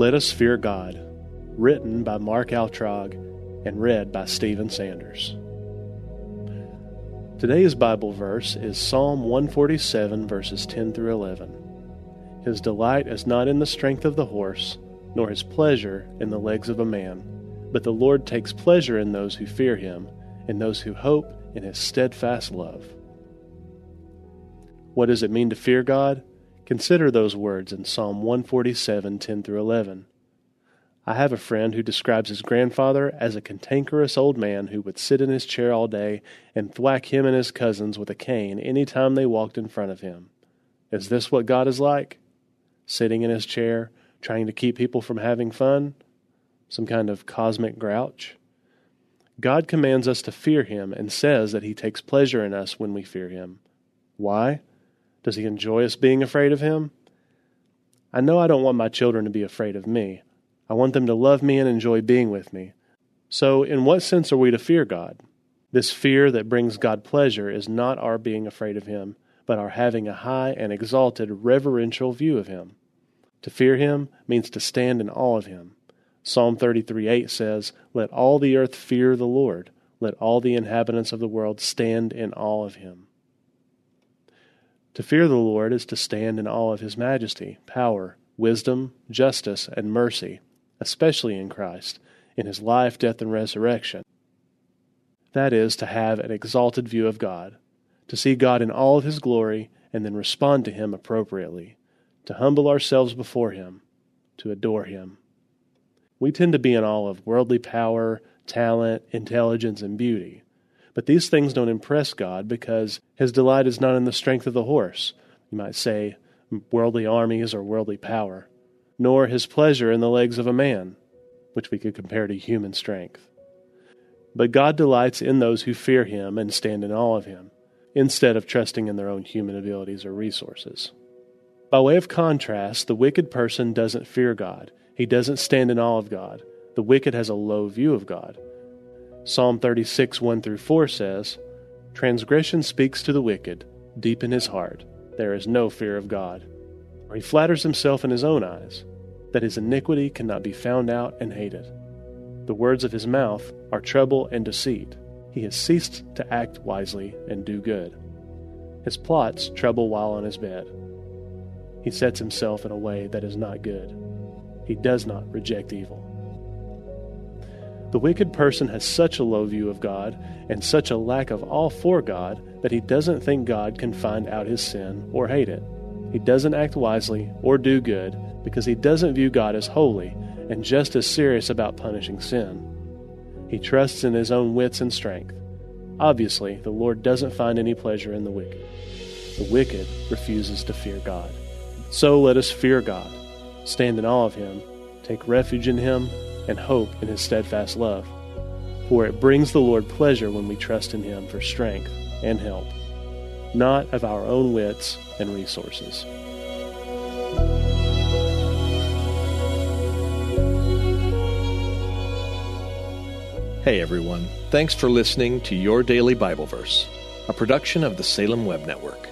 Let Us Fear God, written by Mark Altrogge and read by Stephen Sanders. Today's Bible verse is Psalm 147, verses 10 through 11. His delight is not in the strength of the horse, nor his pleasure in the legs of a man, but the Lord takes pleasure in those who fear him, in those who hope in his steadfast love. What does it mean to fear God? Consider those words in Psalm 147 10 through 11. I have a friend who describes his grandfather as a cantankerous old man who would sit in his chair all day and thwack him and his cousins with a cane any time they walked in front of him. Is this what God is like? Sitting in his chair, trying to keep people from having fun? Some kind of cosmic grouch? God commands us to fear him and says that he takes pleasure in us when we fear him. Why? Does he enjoy us being afraid of him? I know I don't want my children to be afraid of me. I want them to love me and enjoy being with me. So, in what sense are we to fear God? This fear that brings God pleasure is not our being afraid of him, but our having a high and exalted reverential view of him. To fear him means to stand in awe of him. Psalm 33 8 says, Let all the earth fear the Lord. Let all the inhabitants of the world stand in awe of him. To fear the Lord is to stand in awe of his majesty, power, wisdom, justice, and mercy, especially in Christ, in his life, death, and resurrection. That is, to have an exalted view of God, to see God in all of his glory, and then respond to him appropriately, to humble ourselves before him, to adore him. We tend to be in awe of worldly power, talent, intelligence, and beauty. But these things don't impress God because his delight is not in the strength of the horse, you might say worldly armies or worldly power, nor his pleasure in the legs of a man, which we could compare to human strength. But God delights in those who fear him and stand in awe of him, instead of trusting in their own human abilities or resources. By way of contrast, the wicked person doesn't fear God. He doesn't stand in awe of God. The wicked has a low view of God. Psalm 36, 1 through 4 says, Transgression speaks to the wicked, deep in his heart. There is no fear of God. Or he flatters himself in his own eyes, that his iniquity cannot be found out and hated. The words of his mouth are trouble and deceit. He has ceased to act wisely and do good. His plots trouble while on his bed. He sets himself in a way that is not good. He does not reject evil. The wicked person has such a low view of God and such a lack of all for God that he doesn't think God can find out his sin or hate it. He doesn't act wisely or do good because he doesn't view God as holy and just as serious about punishing sin. He trusts in his own wits and strength. Obviously, the Lord doesn't find any pleasure in the wicked. The wicked refuses to fear God. So let us fear God, stand in awe of him, take refuge in him, and hope in his steadfast love. For it brings the Lord pleasure when we trust in him for strength and help, not of our own wits and resources. Hey everyone, thanks for listening to Your Daily Bible Verse, a production of the Salem Web Network.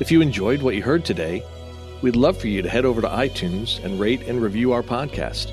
If you enjoyed what you heard today, we'd love for you to head over to iTunes and rate and review our podcast.